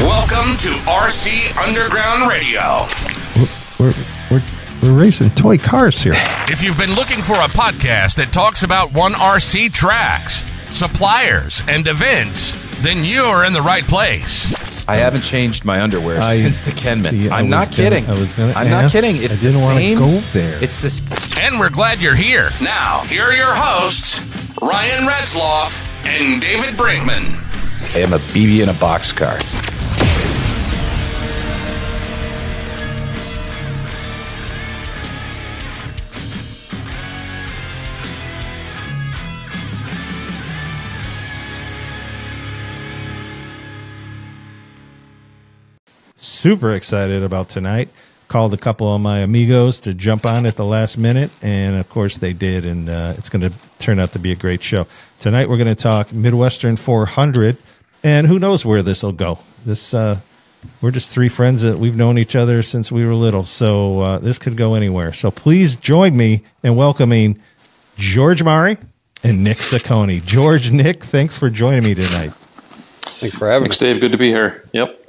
Welcome to RC Underground Radio. We're, we're, we're racing toy cars here. If you've been looking for a podcast that talks about one RC tracks, suppliers, and events, then you're in the right place. I haven't changed my underwear I- since the Kenman. see, I I'm not was gonna- kidding. I was gonna I'm not kidding. It's I didn't the wanna same. go there. It's this. And we're glad you're here. Now, here are your hosts, Ryan Retzloff and David Brinkman. I am a BB in a boxcar. Super excited about tonight. Called a couple of my amigos to jump on at the last minute, and of course they did, and uh, it's going to turn out to be a great show. Tonight we're going to talk Midwestern 400, and who knows where this will go. This uh, we're just three friends that we've known each other since we were little, so uh, this could go anywhere. So please join me in welcoming George Mari and Nick Ciccone. George, Nick, thanks for joining me tonight. Thanks for having Thanks, me. Dave. Good to be here. Yep.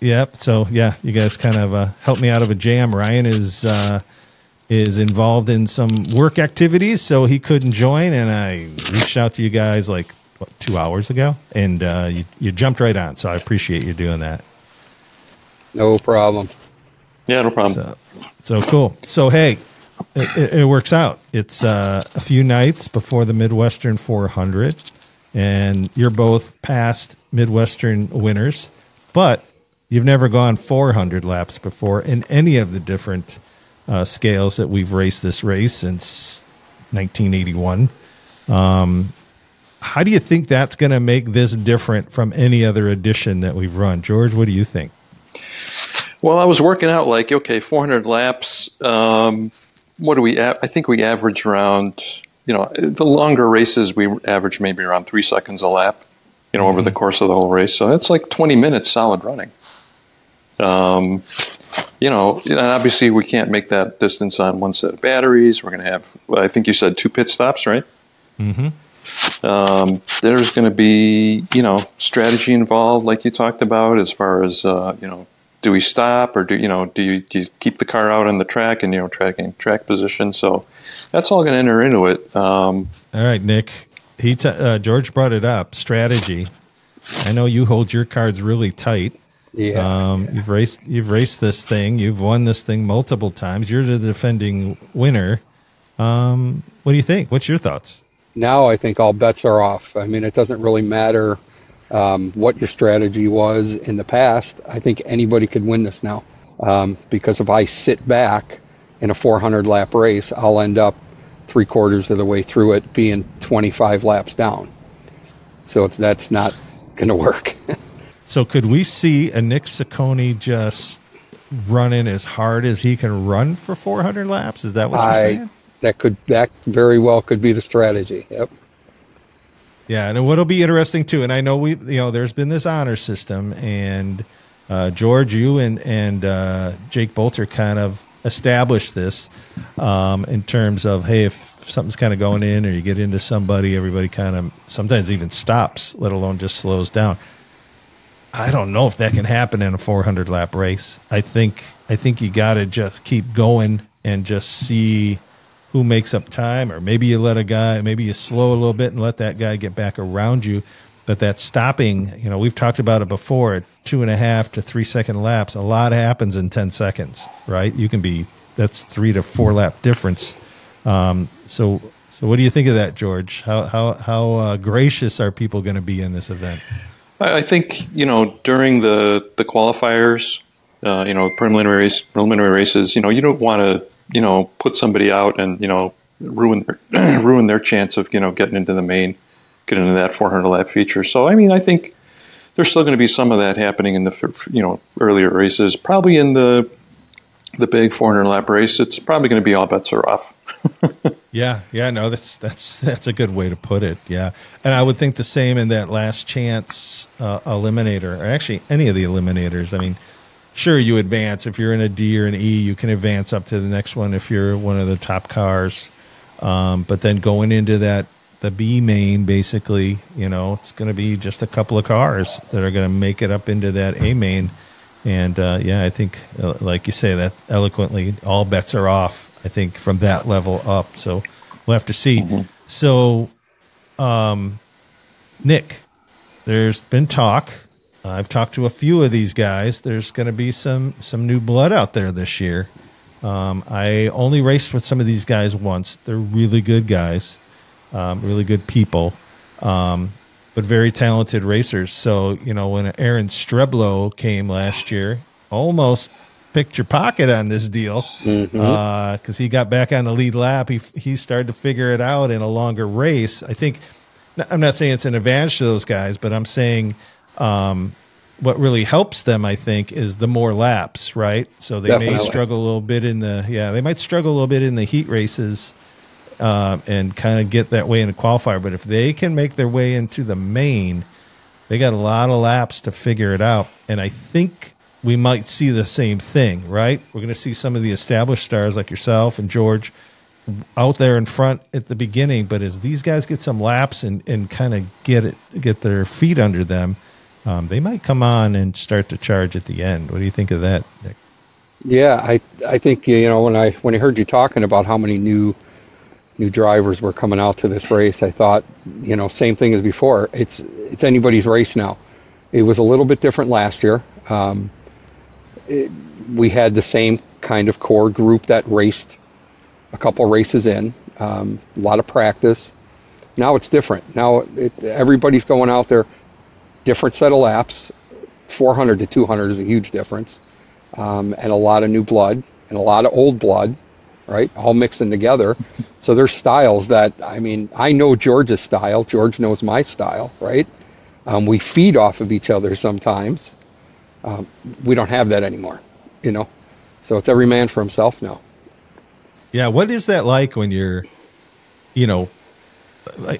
Yep. So yeah, you guys kind of uh, helped me out of a jam. Ryan is uh, is involved in some work activities, so he couldn't join, and I reached out to you guys like what, two hours ago, and uh, you, you jumped right on. So I appreciate you doing that. No problem. Yeah, no problem. So, so cool. So hey, it, it, it works out. It's uh, a few nights before the Midwestern 400, and you're both past Midwestern winners, but you've never gone 400 laps before in any of the different uh, scales that we've raced this race since 1981. Um, how do you think that's going to make this different from any other edition that we've run, George? What do you think? Well, I was working out like, okay, 400 laps. Um, what do we? a- I think we average around. You know, the longer races we average maybe around three seconds a lap. You know, over the course of the whole race, so it's like 20 minutes solid running. Um, you know, and obviously we can't make that distance on one set of batteries. We're going to have, I think you said two pit stops, right? Um, there's going to be, you know, strategy involved, like you talked about, as far as, uh, you know, do we stop or do you know do you, do you keep the car out on the track and you know tracking track position? So that's all going to enter into it. Um, All right, Nick. He t- uh, George brought it up. Strategy. I know you hold your cards really tight. Yeah. Um, you've raced. You've raced this thing. You've won this thing multiple times. You're the defending winner. Um, what do you think? What's your thoughts? now I think all bets are off. I mean, it doesn't really matter um, what your strategy was in the past. I think anybody could win this now. Um, because if I sit back in a 400 lap race, I'll end up three quarters of the way through it being 25 laps down. So it's, that's not going to work. So, could we see a Nick Ciccone just running as hard as he can run for 400 laps? Is that what you're saying? that could that very well could be the strategy. Yep. Yeah, and what'll be interesting too, and I know we, you know, there's been this honor system, and uh, George, you and and uh, Jake Bolter kind of established this um, in terms of hey, if something's kind of going in, or you get into somebody, everybody kind of sometimes even stops, let alone just slows down. I don't know if that can happen in a 400 lap race. I think I think you got to just keep going and just see who makes up time, or maybe you let a guy, maybe you slow a little bit and let that guy get back around you. But that stopping, you know, we've talked about it before. At two and a half to three second laps, a lot happens in ten seconds, right? You can be that's three to four lap difference. Um, so, so what do you think of that, George? How how how uh, gracious are people going to be in this event? I think you know during the the qualifiers, uh, you know preliminary preliminary races. You know you don't want to you know put somebody out and you know ruin their ruin their chance of you know getting into the main, getting into that 400 lap feature. So I mean I think there's still going to be some of that happening in the you know earlier races. Probably in the the big 400 lap race, it's probably going to be all bets are off. Yeah, yeah, no, that's that's that's a good way to put it. Yeah, and I would think the same in that last chance uh, eliminator, or actually any of the eliminators. I mean, sure, you advance if you're in a D or an E, you can advance up to the next one if you're one of the top cars. Um, but then going into that the B main basically. You know, it's going to be just a couple of cars that are going to make it up into that A main. And uh, yeah, I think, uh, like you say that eloquently, all bets are off. I think from that level up. So we'll have to see. So, um, Nick, there's been talk. I've talked to a few of these guys. There's going to be some some new blood out there this year. Um, I only raced with some of these guys once. They're really good guys, um, really good people, um, but very talented racers. So you know when Aaron Streblo came last year, almost picked your pocket on this deal because Mm-hmm. uh, he got back on the lead lap. He he started to figure it out in a longer race. I think I'm not saying it's an advantage to those guys, but I'm saying um, what really helps them, I think, is the more laps, right? So they may struggle a little bit in the yeah, they might struggle a little bit in the heat races uh, and kind of get that way in the qualifier. But if they can make their way into the main, they got a lot of laps to figure it out. And I think we might see the same thing, right? We're going to see some of the established stars like yourself and George out there in front at the beginning. But as these guys get some laps and, and kind of get it, get their feet under them, um, they might come on and start to charge at the end. What do you think of that, Nick? Yeah, I I think you know when I when I heard you talking about how many new new drivers were coming out to this race, I thought you know same thing as before. It's it's anybody's race now. It was a little bit different last year. Um, it, we had the same kind of core group that raced a couple races in, um, a lot of practice. Now it's different. Now it, everybody's going out there, different set of laps. 400 to 200 is a huge difference um, and a lot of new blood and a lot of old blood, right? All mixing together. So there's styles that I mean, I know George's style. George knows my style, right? Um, we feed off of each other sometimes. Um, we don't have that anymore, you know. So it's every man for himself now. Yeah, what is that like when you're, you know,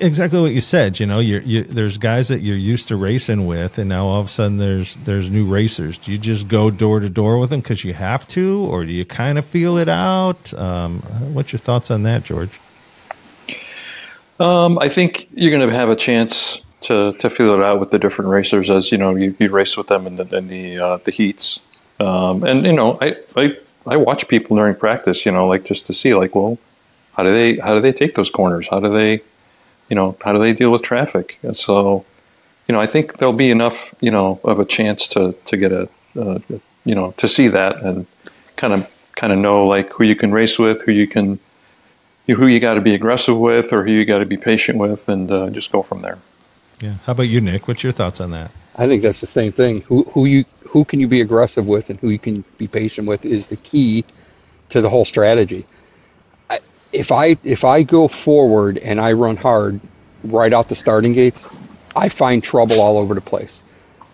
exactly what you said. You know, you're, you there's guys that you're used to racing with, and now all of a sudden there's there's new racers. Do you just go door to door with them because you have to, or do you kind of feel it out? Um, what's your thoughts on that, George? Um, I think you're going to have a chance to, to feel it out with the different racers as you know you, you race with them in the in the uh, the heats. Um, and you know, I, I I watch people during practice. You know, like just to see like, well, how do they how do they take those corners? How do they, you know, how do they deal with traffic? And so, you know, I think there'll be enough, you know, of a chance to to get a, uh, you know, to see that and kind of kind of know like who you can race with, who you can who you got to be aggressive with or who you got to be patient with and uh, just go from there. Yeah. How about you, Nick? What's your thoughts on that? I think that's the same thing. Who who you who can you be aggressive with and who you can be patient with is the key to the whole strategy. If I if I go forward and I run hard right out the starting gates, I find trouble all over the place.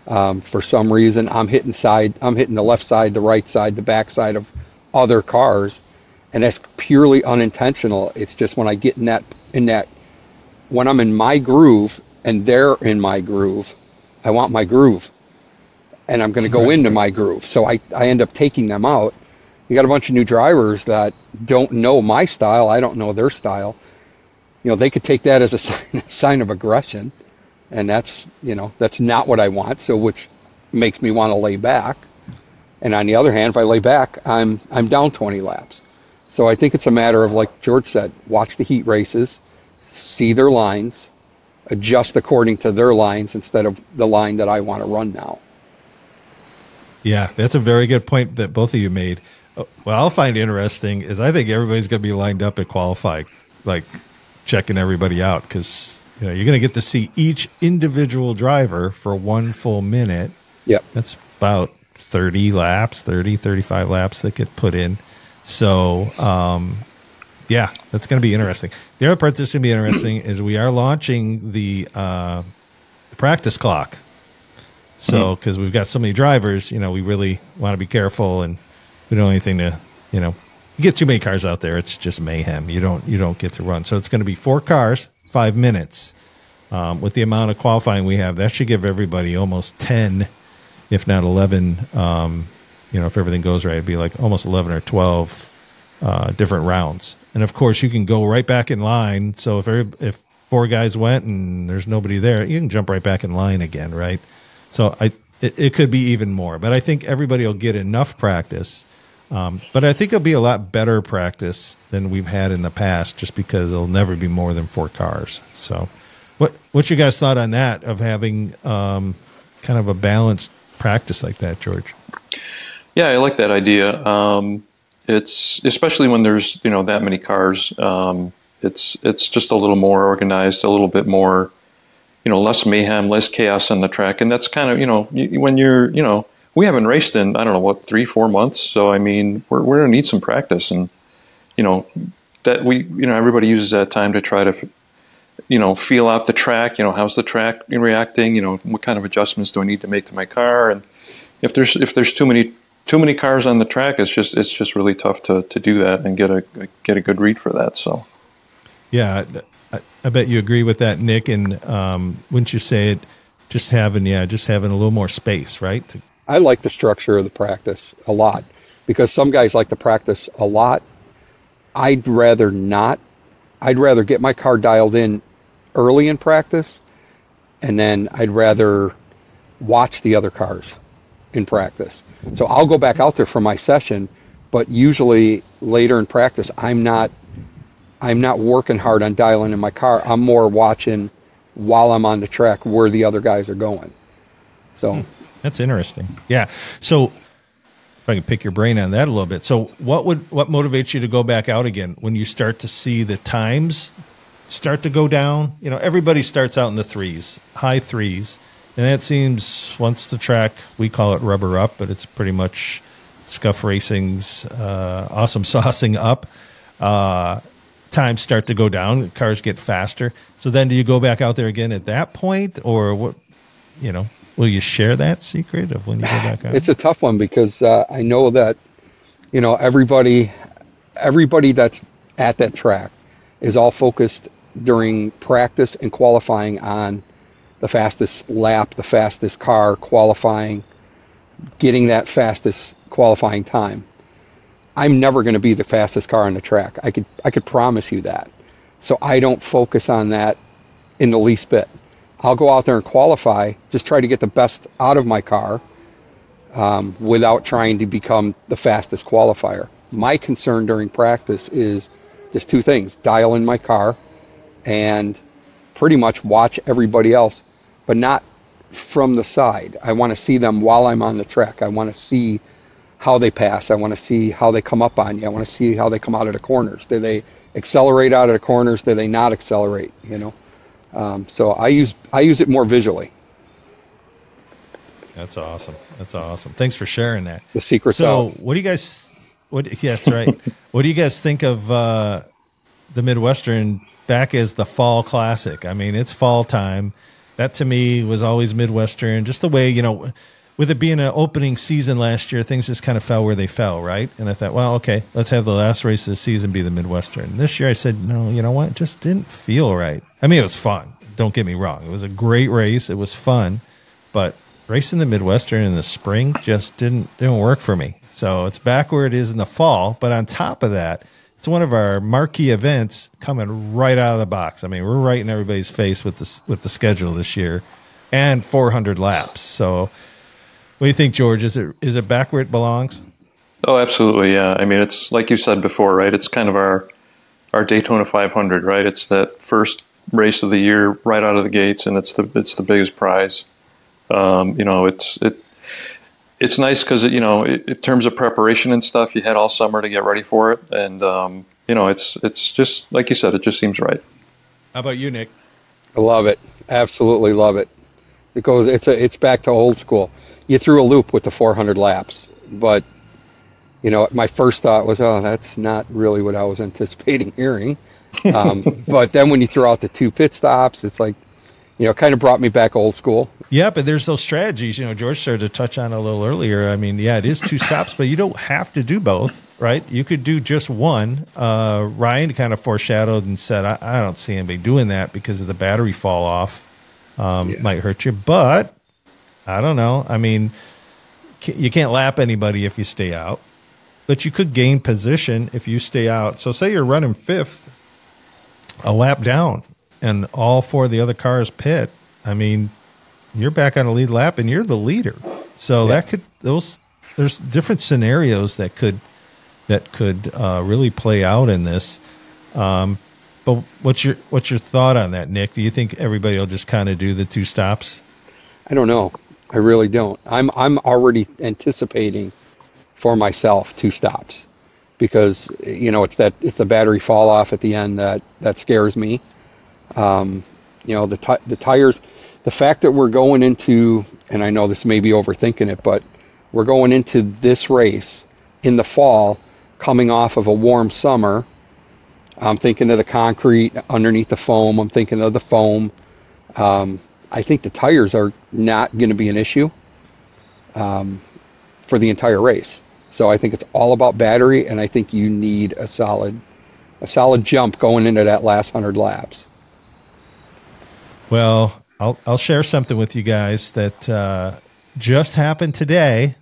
Um, for some reason, I'm hitting side, I'm hitting the left side, the right side, the back side of other cars, and that's purely unintentional. It's just when I get in that in that when I'm in my groove and they're in my groove, I want my groove. And I'm going to go into my groove. So I, I end up taking them out. You got a bunch of new drivers that don't know my style. I don't know their style. You know, they could take that as a sign, sign of aggression. And that's, you know, that's not what I want. So, which makes me want to lay back. And on the other hand, if I lay back, I'm, I'm down 20 laps. So I think it's a matter of, like George said, watch the heat races, see their lines, adjust according to their lines instead of the line that I want to run now. Yeah, that's a very good point that both of you made. What I'll find interesting is I think everybody's going to be lined up at qualify, like checking everybody out because you know you're going to get to see each individual driver for one full minute. Yep. That's about 30 laps, 30, 35 laps that get put in. So, um, yeah, that's going to be interesting. The other part that's going to be interesting is we are launching the, uh, the practice clock. So, because we've got so many drivers, you know, we really want to be careful and we don't anything to, you know, you get too many cars out there, it's just mayhem. You don't, you don't get to run. So it's going to be four cars, five minutes. Um, with the amount of qualifying we have, that should give everybody almost ten, if not eleven. Um, you know, if everything goes right, it'd be like almost eleven or twelve uh, different rounds. And of course, you can go right back in line. So if every, if four guys went and there's nobody there, you can jump right back in line again, right? So I it, it could be even more, but I think everybody will get enough practice. Um, but I think it'll be a lot better practice than we've had in the past, just because it'll never be more than four cars. So, what what's your guys' thought on that of having um, kind of a balanced practice like that, George? Yeah, I like that idea. Um, it's especially when there's you know that many cars. Um, it's it's just a little more organized, a little bit more, you know, less mayhem, less chaos on the track, and that's kind of you know when you're you know we haven't raced in I don't know what three four months, so I mean we're we're gonna need some practice, and you know that we you know everybody uses that time to try to you know feel out the track. You know how's the track reacting? You know what kind of adjustments do I need to make to my car, and if there's if there's too many too many cars on the track, it's just it's just really tough to, to do that and get a get a good read for that. So, yeah, I, bet you agree with that, Nick. And um, wouldn't you say it? Just having yeah, just having a little more space, right? To- I like the structure of the practice a lot because some guys like to practice a lot. I'd rather not. I'd rather get my car dialed in early in practice, and then I'd rather watch the other cars in practice. So I'll go back out there for my session, but usually later in practice, I'm not I'm not working hard on dialing in my car. I'm more watching while I'm on the track where the other guys are going. So hmm. That's interesting. Yeah. So if I can pick your brain on that a little bit. So what would what motivates you to go back out again when you start to see the times start to go down? You know, everybody starts out in the threes, high threes. And that seems once the track, we call it rubber up, but it's pretty much scuff racing's uh, awesome saucing up. Uh, times start to go down, cars get faster. So then, do you go back out there again at that point, or what? You know, will you share that secret of when you go back out? It's a tough one because uh, I know that you know everybody, everybody that's at that track is all focused during practice and qualifying on the fastest lap, the fastest car, qualifying, getting that fastest qualifying time. I'm never going to be the fastest car on the track. I could I could promise you that. So I don't focus on that in the least bit. I'll go out there and qualify, just try to get the best out of my car um, without trying to become the fastest qualifier. My concern during practice is just two things dial in my car and pretty much watch everybody else but not from the side. I want to see them while I'm on the track. I want to see how they pass. I want to see how they come up on you. I want to see how they come out of the corners. Do they accelerate out of the corners? Do they not accelerate? You know. Um, so I use I use it more visually. That's awesome. That's awesome. Thanks for sharing that. The secret. So, what do you guys? What? Yeah, that's right. what do you guys think of uh, the Midwestern back as the fall classic? I mean, it's fall time that to me was always Midwestern. Just the way you know, with it being an opening season last year, things just kind of fell where they fell, right? And I thought, well, okay, let's have the last race of the season be the Midwestern. This year, I said, no, you know what? It just didn't feel right. I mean, it was fun. Don't get me wrong; it was a great race. It was fun, but racing the Midwestern in the spring just didn't didn't work for me. So it's back where it is in the fall. But on top of that, it's one of our marquee events coming right out of the box. I mean, we're right in everybody's face with the with the schedule this year, and 400 laps. So, what do you think, George? Is it is it back where it belongs? Oh, absolutely. Yeah. I mean, it's like you said before, right? It's kind of our our Daytona 500, right? It's that first race of the year right out of the gates, and it's the it's the biggest prize. Um, you know, it's it it's nice because you know, it, in terms of preparation and stuff, you had all summer to get ready for it, and um, you know, it's it's just like you said, it just seems right. How about you, Nick? I love it. Absolutely love it. It goes. It's a. It's back to old school. You threw a loop with the 400 laps, but you know, my first thought was, oh, that's not really what I was anticipating hearing. Um, but then when you throw out the two pit stops, it's like, you know, kind of brought me back old school. Yeah, but there's those strategies. You know, George started to touch on a little earlier. I mean, yeah, it is two stops, but you don't have to do both, right? You could do just one. Uh, Ryan kind of foreshadowed and said, I, I, don't see anybody doing that because of the battery fall off. Um, yeah. Might hurt you, but I don't know. I mean, you can't lap anybody if you stay out, but you could gain position if you stay out. So, say you're running fifth, a lap down and all four of the other cars pit, I mean, you're back on a lead lap and you're the leader. So that could those there's different scenarios that could that could uh, really play out in this. Um, but what's your what's your thought on that, Nick? Do you think everybody will just kind of do the two stops? I don't know. I really don't. I'm I'm already anticipating for myself two stops because you know it's that it's the battery fall off at the end that that scares me. Um, you know the ti the tires, the fact that we're going into and I know this may be overthinking it, but we're going into this race in the fall, coming off of a warm summer. I'm thinking of the concrete underneath the foam. I'm thinking of the foam. Um, I think the tires are not going to be an issue um, for the entire race. So I think it's all about battery, and I think you need a solid, a solid jump going into that last hundred laps. Well, I'll I'll share something with you guys that uh, just happened today.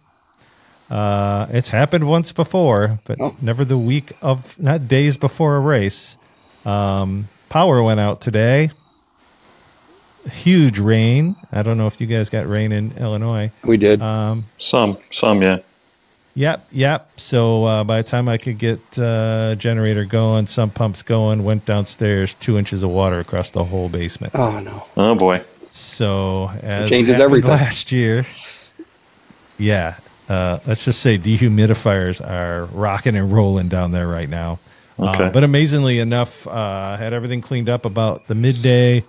Uh, it's happened once before, but Oh. never the week of not days before a race. Um, power went out today. Huge rain. I don't know if you guys got rain in Illinois. We did. Um, Some, some, yeah. Yep, yep. So uh, by the time I could get uh, generator going, some pumps going, went downstairs, two inches of water across the whole basement. oh no. Oh boy. So as changes happened everything. Last year, yeah. Uh, let's just say dehumidifiers are rocking and rolling down there right now. Okay. Uh, but amazingly enough, uh, had everything cleaned up about the midday.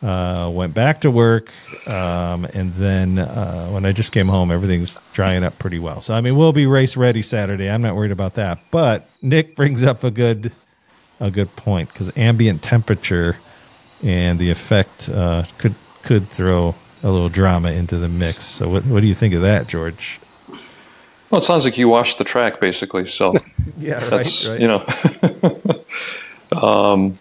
Uh, went back to work, um, and then uh, when I just came home, everything's drying up pretty well. So I mean, we'll be race ready Saturday. I'm not worried about that. But Nick brings up a good a good point because ambient temperature and the effect uh, could could throw a little drama into the mix. So what what do you think of that, George? Well, it sounds like you washed the track basically. So Yeah, that's you know, um,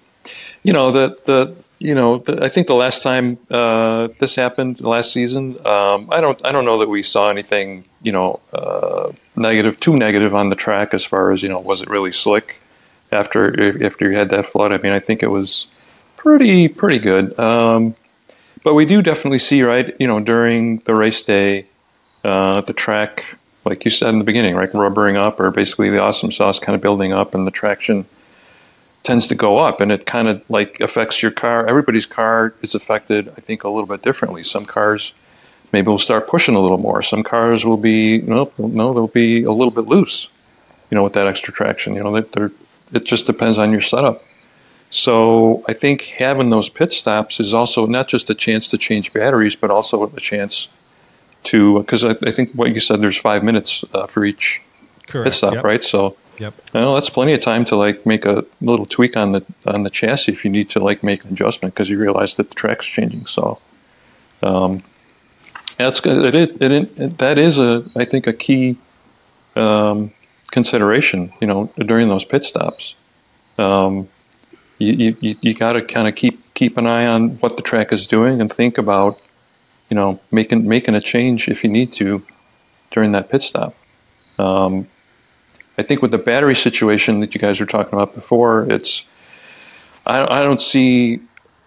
you know the the you know I think the last time uh, this happened last season, um, I don't I don't know that we saw anything you know uh, negative too negative on the track as far as you know was it really slick after after you had that flood. I mean I think it was pretty pretty good. Um, but we do definitely see right you know during the race day uh, the track like you said in the beginning, right, rubbering up, or basically the awesome sauce kind of building up, and the traction tends to go up, and it kind of like affects your car. Everybody's car is affected, I think, a little bit differently. Some cars maybe will start pushing a little more. Some cars will be no, no, they'll be a little bit loose, you know, with that extra traction. You know, they're, they're, it just depends on your setup. So I think having those pit stops is also not just a chance to change batteries, but also a chance to because I, I think what you said there's five minutes uh, for each Correct. pit stop, Yep. right? So Yep. well, that's plenty of time to like make a little tweak on the on the chassis if you need to like make an adjustment because you realize that the track's changing. So, um, that's. It, it, it, that is a I think a key um, consideration. You know, during those pit stops, um, you you, you got to kind of keep keep an eye on what the track is doing and think about you know making making a change if you need to during that pit stop. Um, I think with the battery situation that you guys were talking about before, it's I, I don't see.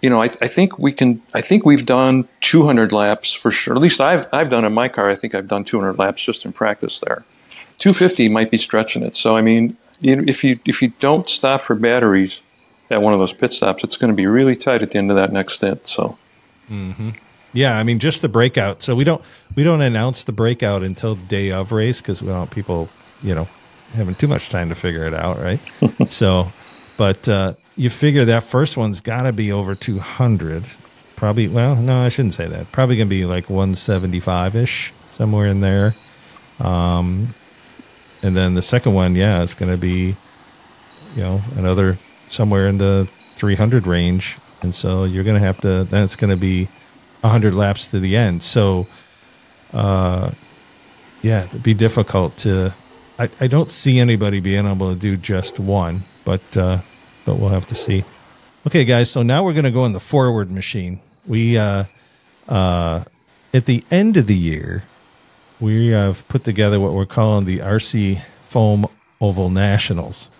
You know, I, I think we can. I think we've done 200 laps for sure. At least I've I've done in my car. I think I've done 200 laps just in practice there. 250 might be stretching it. So I mean, if you if you don't stop for batteries at one of those pit stops, it's going to be really tight at the end of that next stint. So mm-hmm. Yeah, I mean just the breakout. So we don't we don't announce the breakout until day of race because we don't want people, you know, having too much time to figure it out, right? so, but uh, you figure that first one's got to be over two hundred. Probably. Well, no, I shouldn't say that. Probably gonna be like one seventy five ish, somewhere in there. Um, and then the second one, yeah, it's gonna be, you know, another somewhere in the three hundred range. And so you're gonna have to. Then it's gonna be 100 laps to the end. So, uh, yeah, it'd be difficult to. I, I don't see anybody being able to do just one, but uh, but we'll have to see. Okay, guys. So now we're going to go in the forward machine. We uh, uh, at the end of the year, we have put together what we're calling the RC Foam Oval Nationals.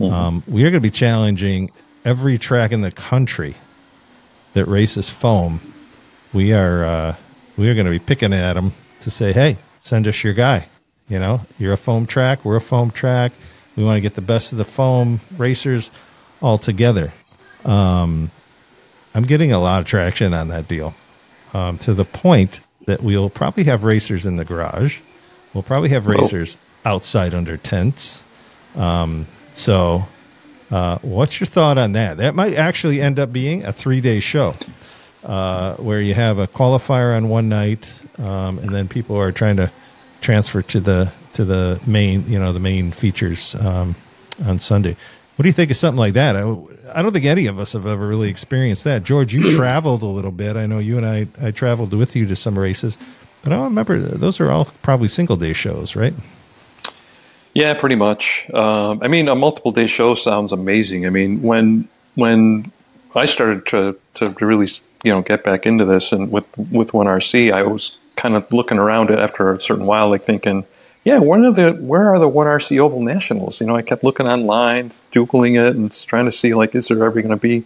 Um, we are going to be challenging every track in the country that races foam, we are uh, we are going to be picking at them to say, hey, send us your guy. You know, you're a foam track, we're a foam track. We want to get the best of the foam racers all together. Um, I'm getting a lot of traction on that deal um, to the point that we'll probably have racers in the garage. We'll probably have racers outside under tents. Um, so, uh, what's your thought on that? That might actually end up being a three day show uh, where you have a qualifier on one night, um, and then people are trying to transfer to the to the main, you know, the main features um, on Sunday. What do you think of something like that? I, I, don't think any of us have ever really experienced that. George, you traveled a little bit. I know you and I I traveled with you to some races, but I don't remember those are all probably single day shows, right? Yeah, pretty much. Um, I mean, a multiple day show sounds amazing. I mean, when when I started to to really you know get back into this and with with one RC, I was kind of looking around it after a certain while, like thinking, yeah, when are the where are the one RC Oval Nationals? You know, I kept looking online, googling it, and trying to see like, is there ever going to be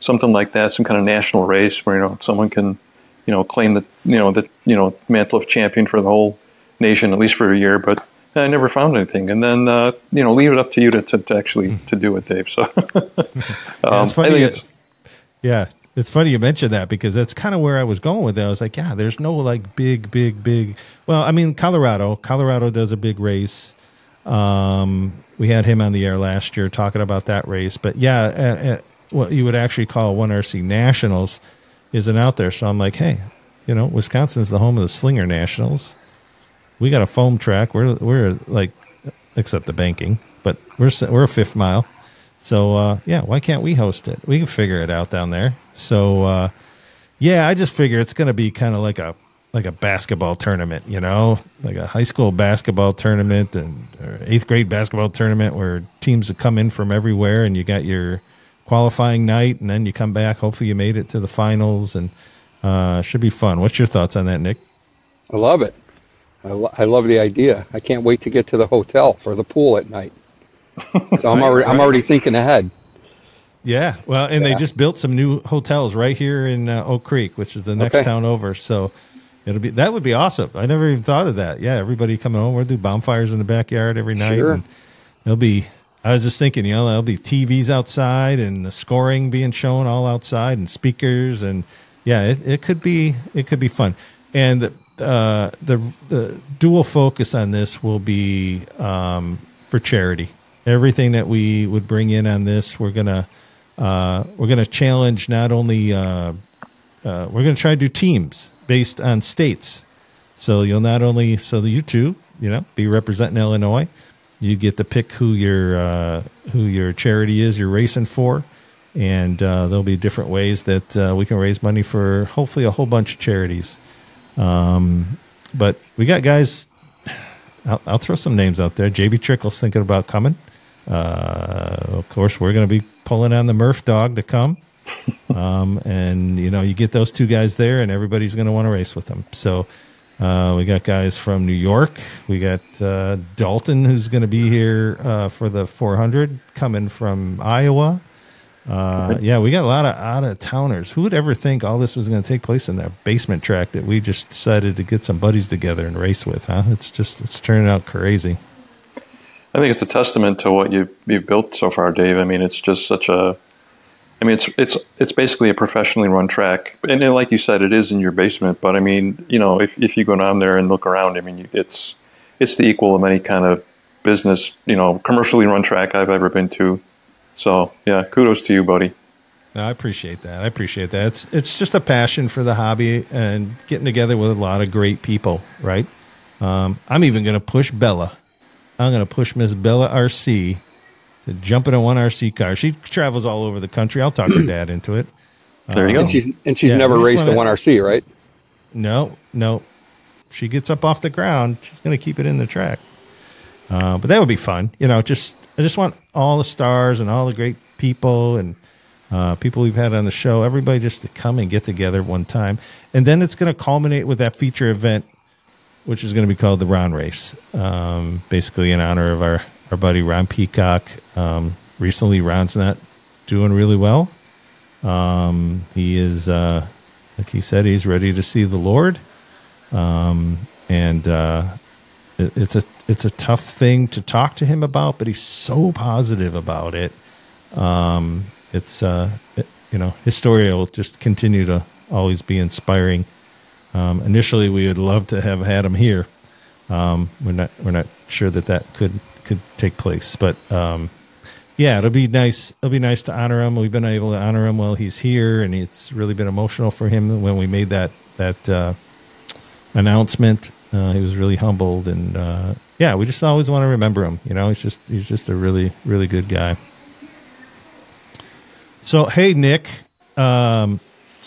something like that, some kind of national race where you know someone can, you know, claim the you know the you know mantle of champion for the whole nation at least for a year, but I never found anything. And then uh, you know, leave it up to you to, to, to actually hmm. to do it, Dave. So um, yeah, it's funny. It's, yeah, it's funny you mentioned that because that's kind of where I was going with it. I was like, yeah, there's no like big, big, big. Well, I mean, Colorado, Colorado does a big race. Um, we had him on the air last year talking about that race, but yeah, at, at what you would actually call one RC Nationals isn't out there. So I'm like, hey, you know, Wisconsin's the home of the Slinger Nationals. We got a foam track. We're we're like, except the banking, but we're we're a fifth mile. So uh, yeah, why can't we host it? We can figure it out down there. So uh, yeah, I just figure it's going to be kind of like a like a basketball tournament, you know, like a high school basketball tournament and eighth grade basketball tournament where teams would come in from everywhere, and you got your qualifying night, and then you come back. Hopefully, you made it to the finals, and uh, should be fun. What's your thoughts on that, Nick? I love it. I, lo- I love the idea. I can't wait to get to the hotel for the pool at night. So I'm already I'm already thinking ahead. Yeah, well, and yeah. they just built some new hotels right here in uh, Oak Creek, which is the next okay. town over. So it'll be that would be awesome. I never even thought of that. Yeah, everybody coming home. We'll do bonfires in the backyard every night. Sure. And it'll be. I was just thinking, you know, there'll be TVs outside and the scoring being shown all outside and speakers and yeah, it, it could be it could be fun. And uh, the the dual focus on this will be um, for charity. Everything that we would bring in on this, we're gonna uh, we're gonna challenge not only uh, uh, we're gonna try to do teams based on states. So you'll not only so you two, you know, be representing Illinois. You get to pick who your uh, who your charity is you're racing for, and uh, there'll be different ways that uh, we can raise money for hopefully a whole bunch of charities. Um, but we got guys. I'll, I'll, throw some names out there. JB Trickle's thinking about coming. Uh, of course, we're going to be pulling on the Murph dog to come. um, and you know, you get those two guys there, and everybody's going to want to race with them. So uh, we got guys from New York. We got uh, Dalton, who's going to be here uh, for the 400, coming from Iowa. Uh, yeah, we got a lot of out of towners. Who would ever think all this was going to take place in a basement track that we just decided to get some buddies together and race with? Huh? It's just it's turning out crazy. I think it's a testament to what you you've built so far, Dave. I mean, it's just such a. I mean, it's it's it's basically a professionally run track, and, and like you said, it is in your basement. But I mean, you know, if if you go down there and look around, I mean, it's it's the equal of any kind of business, you know, commercially run track I've ever been to. So yeah, kudos to you, buddy. No, I appreciate that. I appreciate that. It's it's just a passion for the hobby and getting together with a lot of great people, right? Um, I'm even going to push Bella. I'm going to push Miss Bella RC to jump in a one RC car. She travels all over the country. I'll talk her dad into it. There you um, go. And she's and she's yeah, never raced a one RC, right? No, no. She gets up off the ground. She's going to keep it in the track. Uh, but that would be fun. You know, just I just want all the stars and all the great people and uh, people we've had on the show, everybody just to come and get together one time. And then it's going to culminate with that feature event, which is going to be called the Ron Race, um, basically in honor of our, our buddy Ron Peacock. Um, recently, Ron's not doing really well. Um, he is, uh, like he said, he's ready to see the Lord. Um, and uh, it, it's a it's a tough thing to talk to him about, but he's so positive about it. Um, it's uh, it, you know his story will just continue to always be inspiring. Um, initially, we would love to have had him here. Um, we're not we're not sure that that could could take place, but um, yeah, it'll be nice. It'll be nice to honor him. We've been able to honor him while he's here, and it's really been emotional for him when we made that that uh, announcement. Uh, he was really humbled, and uh, yeah, we just always want to remember him. You know, he's just he's just a really really good guy. So hey, Nick, um,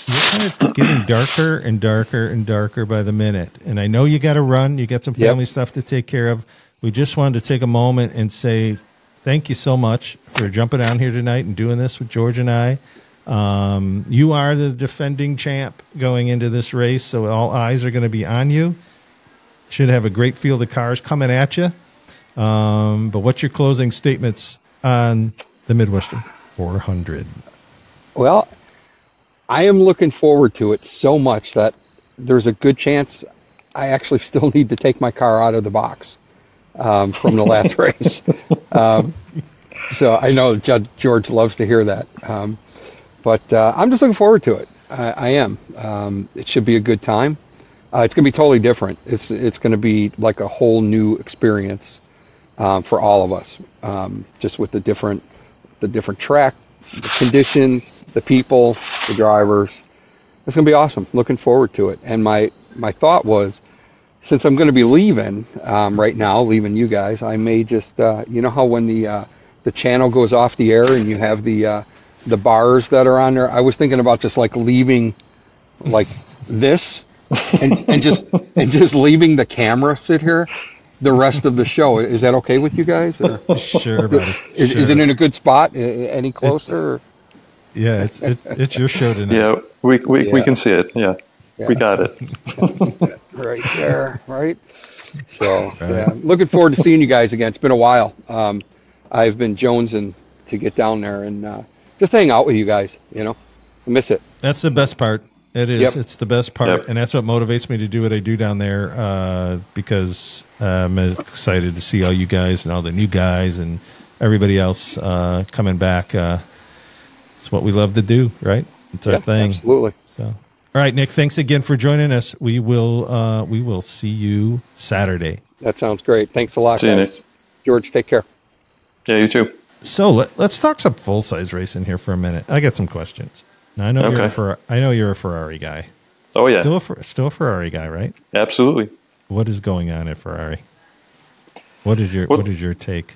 you're kind of getting darker and darker and darker by the minute, and I know you got to run. You got some Yep. family stuff to take care of. We just wanted to take a moment and say thank you so much for jumping on here tonight and doing this with George and I. Um, you are the defending champ going into this race, so all eyes are going to be on you. Should have a great field of cars coming at you. Um, but what's your closing statements on the Midwestern 400? Well, I am looking forward to it so much that there's a good chance I actually still need to take my car out of the box um, from the last race. Um, so I know Judge George loves to hear that. Um, but uh, I'm just looking forward to it. I, I am. Um, it should be a good time. Uh, it's going to be totally different. It's it's going to be like a whole new experience um, for all of us. Um, just with the different the different track, the conditions, the people, the drivers. It's going to be awesome. Looking forward to it. And my my thought was, since I'm going to be leaving um, right now, leaving you guys, I may just uh, you know how when the uh, the channel goes off the air and you have the uh, the bars that are on there. I was thinking about just like leaving like this and, and just and just leaving the camera sit here the rest of the show. Is that okay with you guys? Or Sure, buddy. is, is it in a good spot? Any closer? Or? Yeah, it's it's it's your show tonight. Yeah, we we, we can see it. Yeah, we got it. right there, right? So yeah, looking forward to seeing you guys again. It's been a while. Um, I've been jonesing to get down there and uh, just hang out with you guys. You know, I miss it. That's the best part. It is. Yep. It's the best part, Yep. and that's what motivates me to do what I do down there. Uh, because I'm excited to see all you guys and all the new guys and everybody else uh, coming back. Uh, it's what we love to do, right? It's our Yeah, thing. Absolutely. So, all right, Nick. Thanks again for joining us. We will. Uh, we will see you Saturday. That sounds great. Thanks a lot, See guys. Nick. George, take care. Yeah, you too. So let, let's talk some full size racing here for a minute. I got some questions. Now, I know you're a Okay. Fer- I know you're a Ferrari guy. Oh yeah, Still a, still a Ferrari guy, right? absolutely. What is going on at Ferrari? What is your What- what is your take?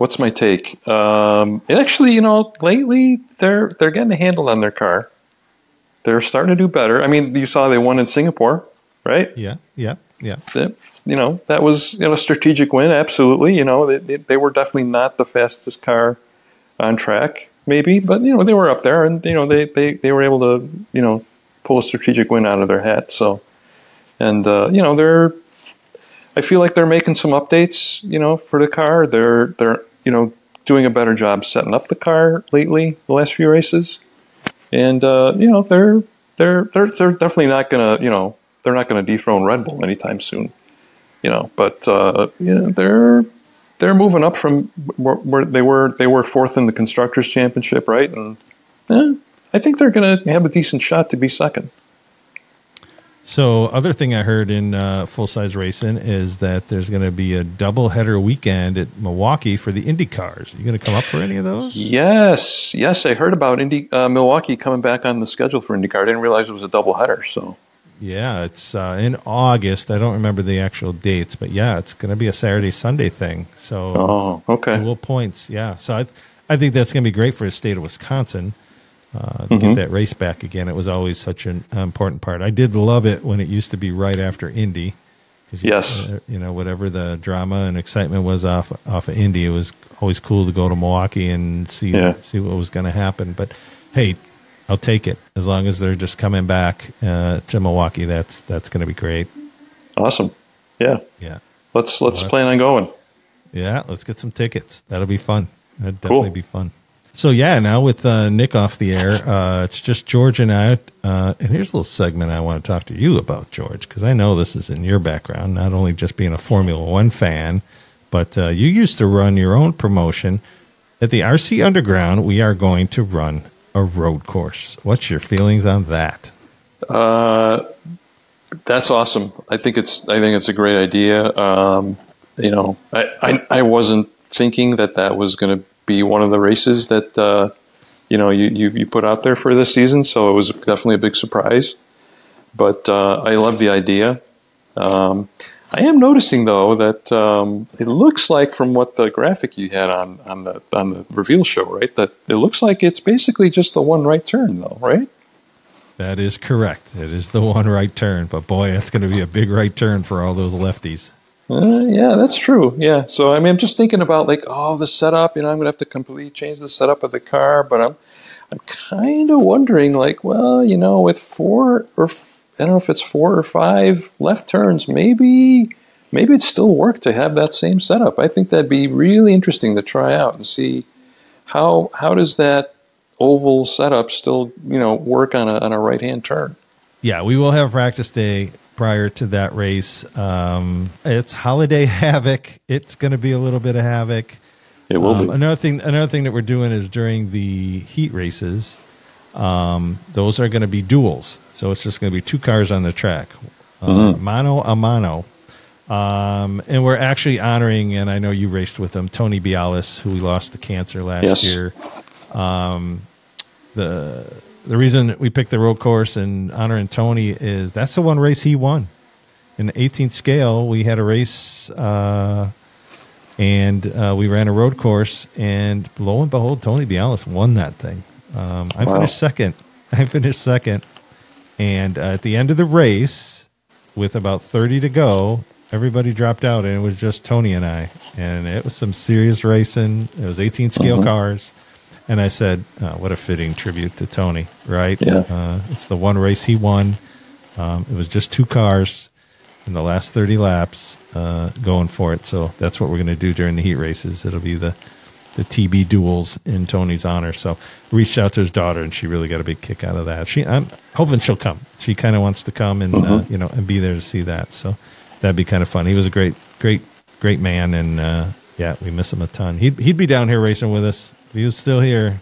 What's my take? Um, and actually, you know, lately they're they're getting a handle on their car. They're starting to do better. I mean, you saw they won in Singapore, right? Yeah, yeah, yeah. That, you know, that was you know a strategic win. Absolutely, you know, they, they they were definitely not the fastest car on track, maybe, but you know they were up there, and you know they they they were able to you know pull a strategic win out of their hat. So, and uh, you know they're I feel like they're making some updates, you know, for the car. They're they're you know doing a better job setting up the car lately, the last few races, and uh, you know they're they're they're they're definitely not gonna you know they're not gonna dethrone Red Bull anytime soon, you know. But uh, yeah, they're they're moving up from where, where they were they were fourth in the constructors championship, right? And eh, I think they're gonna have a decent shot to be second. So, other thing I heard in uh, full size racing is that there's going to be a double header weekend at Milwaukee for the Indy cars. you going to come up for any of those? Yes, yes, I heard about Indy uh, Milwaukee coming back on the schedule for IndyCar. I didn't realize it was a double header. So Yeah, it's uh, in August. I don't remember the actual dates, but yeah, it's going to be a Saturday Sunday thing. So, oh, okay, dual points. Yeah, so I, I think that's going to be great for the state of Wisconsin uh, Mm-hmm. get that race back again. It was always such an important part. I did love it when it used to be right after Indy. you- Yes. uh, you know whatever the drama and excitement was off off of Indy, it was always cool to go to Milwaukee and see Yeah. see what was going to happen. But hey, I'll take it as long as they're just coming back uh, to Milwaukee. That's that's going to be great. awesome. Yeah, Yeah, let's let's plan on going. yeah. Let's get some tickets. That'll be fun. That'd Cool. definitely be fun. So yeah, now with uh, Nick off the air, uh, it's just George and I. Uh, and here's a little segment I want to talk to you about, George, because I know this is in your background, not only just being a Formula One fan, but uh, you used to run your own promotion at the RC Underground. We are going to run a road course. What's your feelings on that? Uh, that's awesome. I think it's I think it's a great idea. Um, you know, I, I, I wasn't thinking that that was going to be one of the races that uh, you know you, you, you put out there for this season. So it was definitely a big surprise. But uh, I love the idea. Um, I am noticing though that um, it looks like from what the graphic you had on, on the on the reveal show, right? That it looks like it's basically just the one right turn, though, right? That is correct. It is the one right turn, but boy, that's going to be a big right turn for all those lefties. Uh, yeah, that's true. Yeah. So I mean, I'm just thinking about like, oh, the setup. You know, I'm gonna have to completely change the setup of the car, but I'm, I'm kind of wondering, like, well, you know, with four or I don't know if it's four or five left turns, maybe, maybe it still work to have that same setup. I think that'd be really interesting to try out and see how how does that oval setup still, you know, work on a on a right hand turn. Yeah, we will have practice day prior to that race. Um, it's holiday havoc. It's going to be a little bit of havoc. It will Um, be. another thing. Another thing that we're doing is during the heat races. Um, those are going to be duels, so it's just going to be two cars on the track, uh, Mm-hmm. mano a mano. Um, and we're actually honoring, and I know you raced with him, Tony Bialis, who we lost to cancer last Yes. year. Um, the the reason we picked the road course in honor and honoring Tony is that's the one race he won. In the 18th scale, we had a race uh, and uh, we ran a road course, and lo and behold, Tony Bialis won that thing. Um, I Wow. finished second. I finished second, and uh, at the end of the race, with about 30 to go, everybody dropped out, and it was just Tony and I, and it was some serious racing. It was 18 scale cars. And I said, uh, "What a fitting tribute to Tony, right? Yeah. Uh, it's the one race he won. Um, it was just two cars in the last 30 laps uh, going for it. So that's what we're going to do during the heat races. It'll be the the TB duels in Tony's honor. So reached out to his daughter, and she really got a big kick out of that. She, I'm hoping she'll come. She kind of wants to come and uh, you know and be there to see that. So that'd be kind of fun. He was a great, great, great man, and uh, yeah, we miss him a ton. He'd he'd be down here racing with us if he was still here.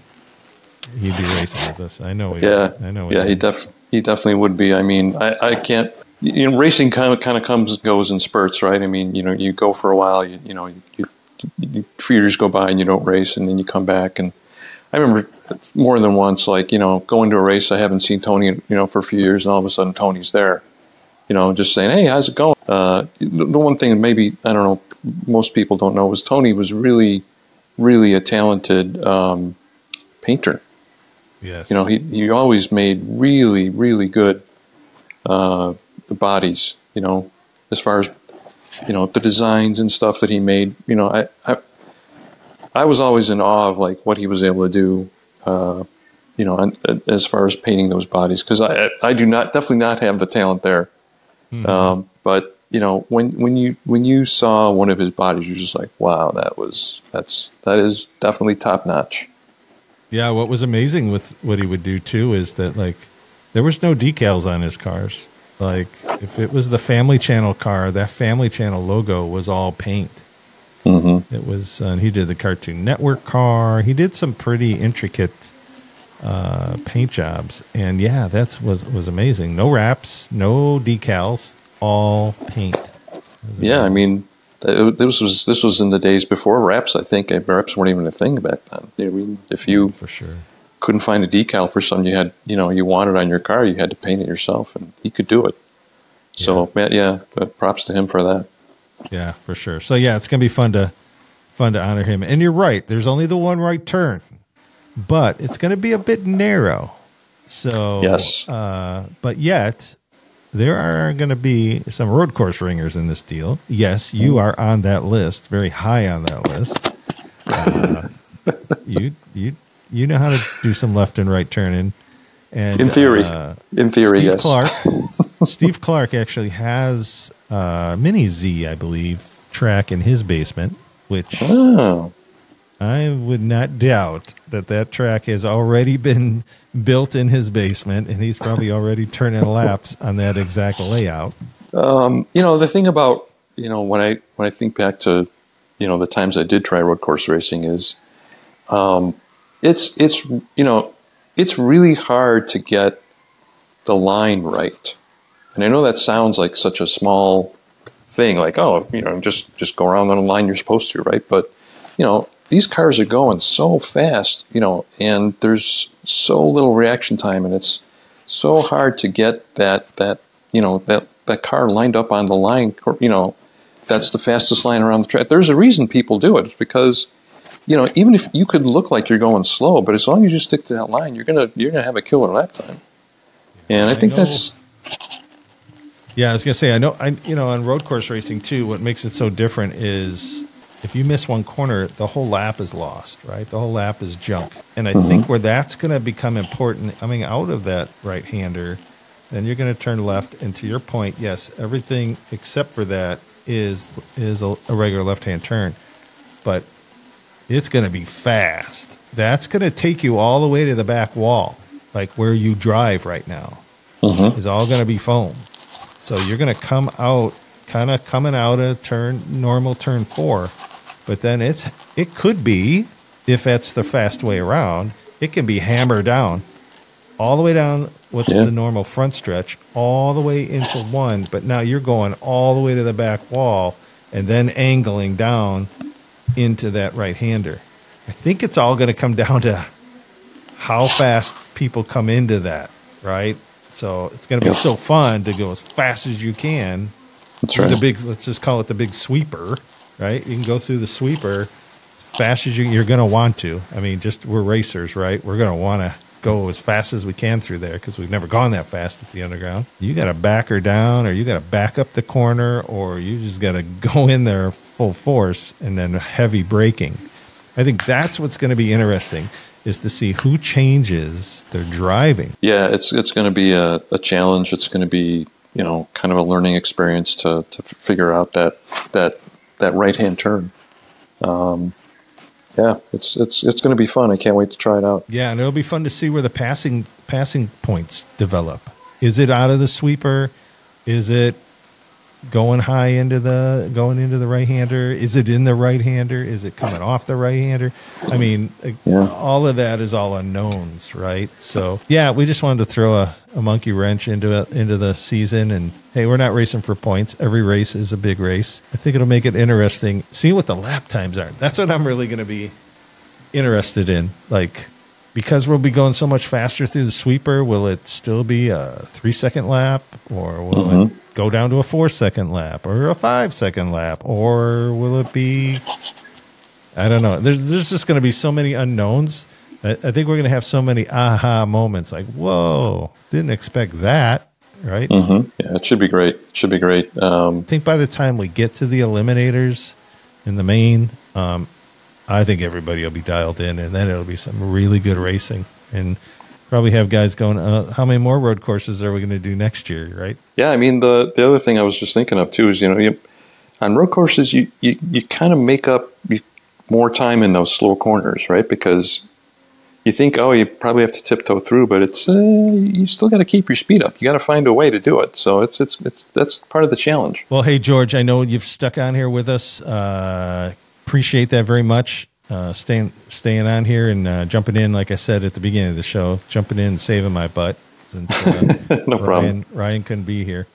He'd be racing with us. I know. He Yeah, would. I know. Yeah, he would. def he definitely would be. I mean, I, I can't. You know, racing kind of kind of comes and goes in spurts, right? I mean, you know, you go for a while, you you know, you, you, few years go by and you don't race, and then you come back. And I remember more than once, like you know, going to a race, I haven't seen Tony, you know, for a few years, and all of a sudden Tony's there, you know, just saying, "Hey, how's it going?" Uh, the, the one thing maybe I don't know, most people don't know was Tony was really, really a talented um, painter. Yes. You know, he, he always made really, really good uh, the bodies, you know, as far as, you know, the designs and stuff that he made. You know, I, I, I was always in awe of, like, what he was able to do, uh, you know, as far as painting those bodies. Because I, I do not, definitely not have the talent there. Um, but, you know, when, when you when you saw one of his bodies, you're just like, wow, that was that's that is definitely top notch. Yeah, what was amazing with what he would do too is that like there was no decals on his cars. Like if it was the Family Channel car, that Family Channel logo was all paint. Mm-hmm. It was, uh, he did the Cartoon Network car. He did some pretty intricate uh, paint jobs, and yeah, that's was was amazing. No wraps, no decals, all paint. Yeah, I mean, this was this was in the days before reps. I think Uh, reps weren't even a thing back then. I mean, if you for sure. couldn't find a decal for something you had, you know, you wanted on your car, you had to paint it yourself, and he could do it. So yeah, yeah but props to him for that. Yeah, for sure. So yeah, it's gonna be fun to fun to honor him. And you're right. There's only the one right turn, but it's gonna be a bit narrow. So Yes. uh, but yet there are going to be some road course ringers in this deal. Yes, you are on that list, very high on that list. Uh, you you you know how to do some left and right turning. And In theory, uh, in theory, Steve yes. Clark. Steve Clark actually has uh, Mini Z, I believe, track in his basement, which Oh, I would not doubt that that track has already been built in his basement, and he's probably already turning laps on that exact layout. Um, you know, the thing about you know when I when I think back to you know the times I did try road course racing is, um, it's it's you know it's really hard to get the line right, and I know that sounds like such a small thing, like oh you know just just go around on the line you're supposed to, right? But you know these cars are going so fast, you know, and there's so little reaction time, and it's so hard to get that that you know that that car lined up on the line, you know, that's the fastest line around the track. There's a reason people do it. It's because you know even if you could look like you're going slow, but as long as you stick to that line, you're gonna you're gonna have a killer lap time. And I think know- that's Yeah, I was gonna say I know I you know on road course racing too. What makes it so different is if you miss one corner, the whole lap is lost, right? The whole lap is junk. And I mm-hmm. think where that's going to become important coming out of that right hander, then you're going to turn left. And to your point, yes, everything except for that is is a, a regular left hand turn, but it's going to be fast. That's going to take you all the way to the back wall, like where you drive right now mm-hmm. is all going to be foam. So you're going to come out, kind of coming out of turn normal turn four, but then it's it could be if that's the fast way around, it can be hammered down all the way down what's Yeah. the normal front stretch, all the way into one. But now you're going all the way to the back wall and then angling down into that right hander. I think it's all going to come down to how fast people come into that, right? So it's going to be Yeah. so fun to go as fast as you can. that's right. The big, let's just call it the big sweeper, right? You can go through the sweeper as fast as you, you're going to want to. I mean, just we're racers, right? We're going to want to go as fast as we can through there because we've never gone that fast at the underground. You got to back her down, or you got to back up the corner, or you just got to go in there full force and then heavy braking. I think that's what's going to be interesting is to see who changes their driving. Yeah, it's it's going to be a, a challenge. It's going to be you know kind of a learning experience to to figure out that that that right hand turn. Um, yeah, it's it's it's going to be fun. I can't wait to try it out. Yeah, and it'll be fun to see where the passing passing points develop. Is it out of the sweeper? Is it going high into the going into the right hander? Is it in the right hander? Is it coming off the right hander? I mean, Yeah. all of that is all unknowns, right? So yeah, we just wanted to throw a, a monkey wrench into it into the season. And hey, we're not racing for points. Every race is a big race. I think it'll make it interesting. See what the lap times are. That's what I'm really going to be interested in. Like, because we'll be going so much faster through the sweeper, will it still be a three second lap or will it go down to a four second lap or a five second lap or will it be, I don't know. There's, there's just going to be so many unknowns. I, I think we're going to have so many aha moments like, whoa, didn't expect that. Right. hmm Yeah, it should be great. It should be great. Um, I think by the time we get to the eliminators in the main, um, I think everybody will be dialed in, and then it'll be some really good racing, and probably have guys going. Uh, how many more road courses are we going to do next year? Right? Yeah, I mean the the other thing I was just thinking of too is you know you, on road courses you you, you kind of make up you, more time in those slow corners, right? Because you think oh you probably have to tiptoe through, but it's uh, you still got to keep your speed up. You got to find a way to do it. So it's it's it's that's part of the challenge. Well, hey George, I know you've stuck on here with us. Uh, appreciate that very much. Uh, staying staying on here and uh, jumping in, like I said at the beginning of the show, jumping in and saving my butt since uh, No problem. Ryan, Ryan couldn't be here.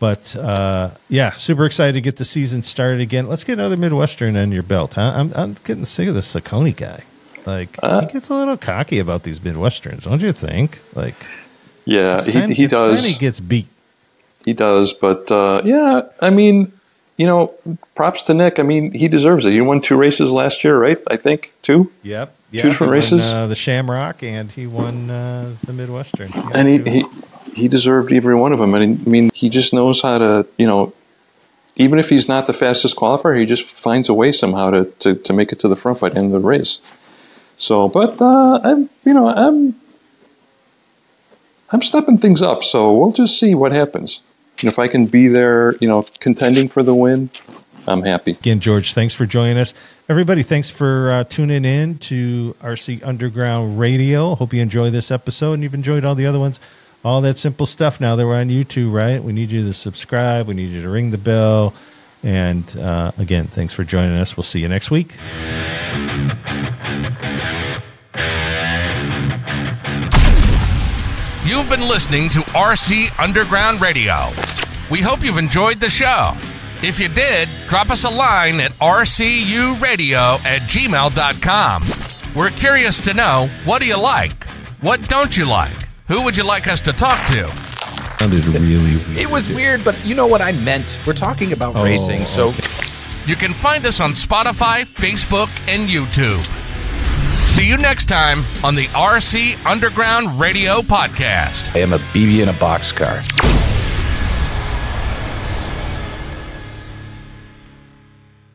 But uh, yeah, super excited to get the season started again. Let's get another Midwestern on your belt, huh? I'm I'm getting sick of this Ciccone guy. Like Uh, he gets a little cocky about these Midwesterns, don't you think? Like Yeah, he time- he time does he gets beat. he does, but uh, yeah, I mean you know props to Nick. I mean he deserves it. He won two races last year, right? I think two. Yep. Two different he won, races? uh, the Shamrock, and he won uh, the Midwestern. Yeah, and he, he he deserved every one of them. And I mean, he just knows how to, you know, even if he's not the fastest qualifier, he just finds a way somehow to, to, to make it to the front by the end of the race. So, but uh, I'm, you know, I'm I'm stepping things up. So we'll just see what happens. If I can be there, you know, contending for the win, I'm happy. Again, George, thanks for joining us. Everybody, thanks for uh, tuning in to RC Underground Radio. Hope you enjoy this episode and you've enjoyed all the other ones. All that simple stuff now that we're on YouTube, right? We need you to subscribe. We need you to ring the bell. And uh, again, thanks for joining us. We'll see you next week. You've been listening to RC Underground Radio. We hope you've enjoyed the show. If you did, drop us a line at rcuradio at gmail.com. We're curious to know what do you like? What don't you like? Who would you like us to talk to? Sounded really weird. It was weird, but you know what I meant. We're talking about Oh, racing, so okay. You can find us on Spotify, Facebook, and YouTube. See you next time on the RC Underground Radio Podcast. I am a BB in a boxcar.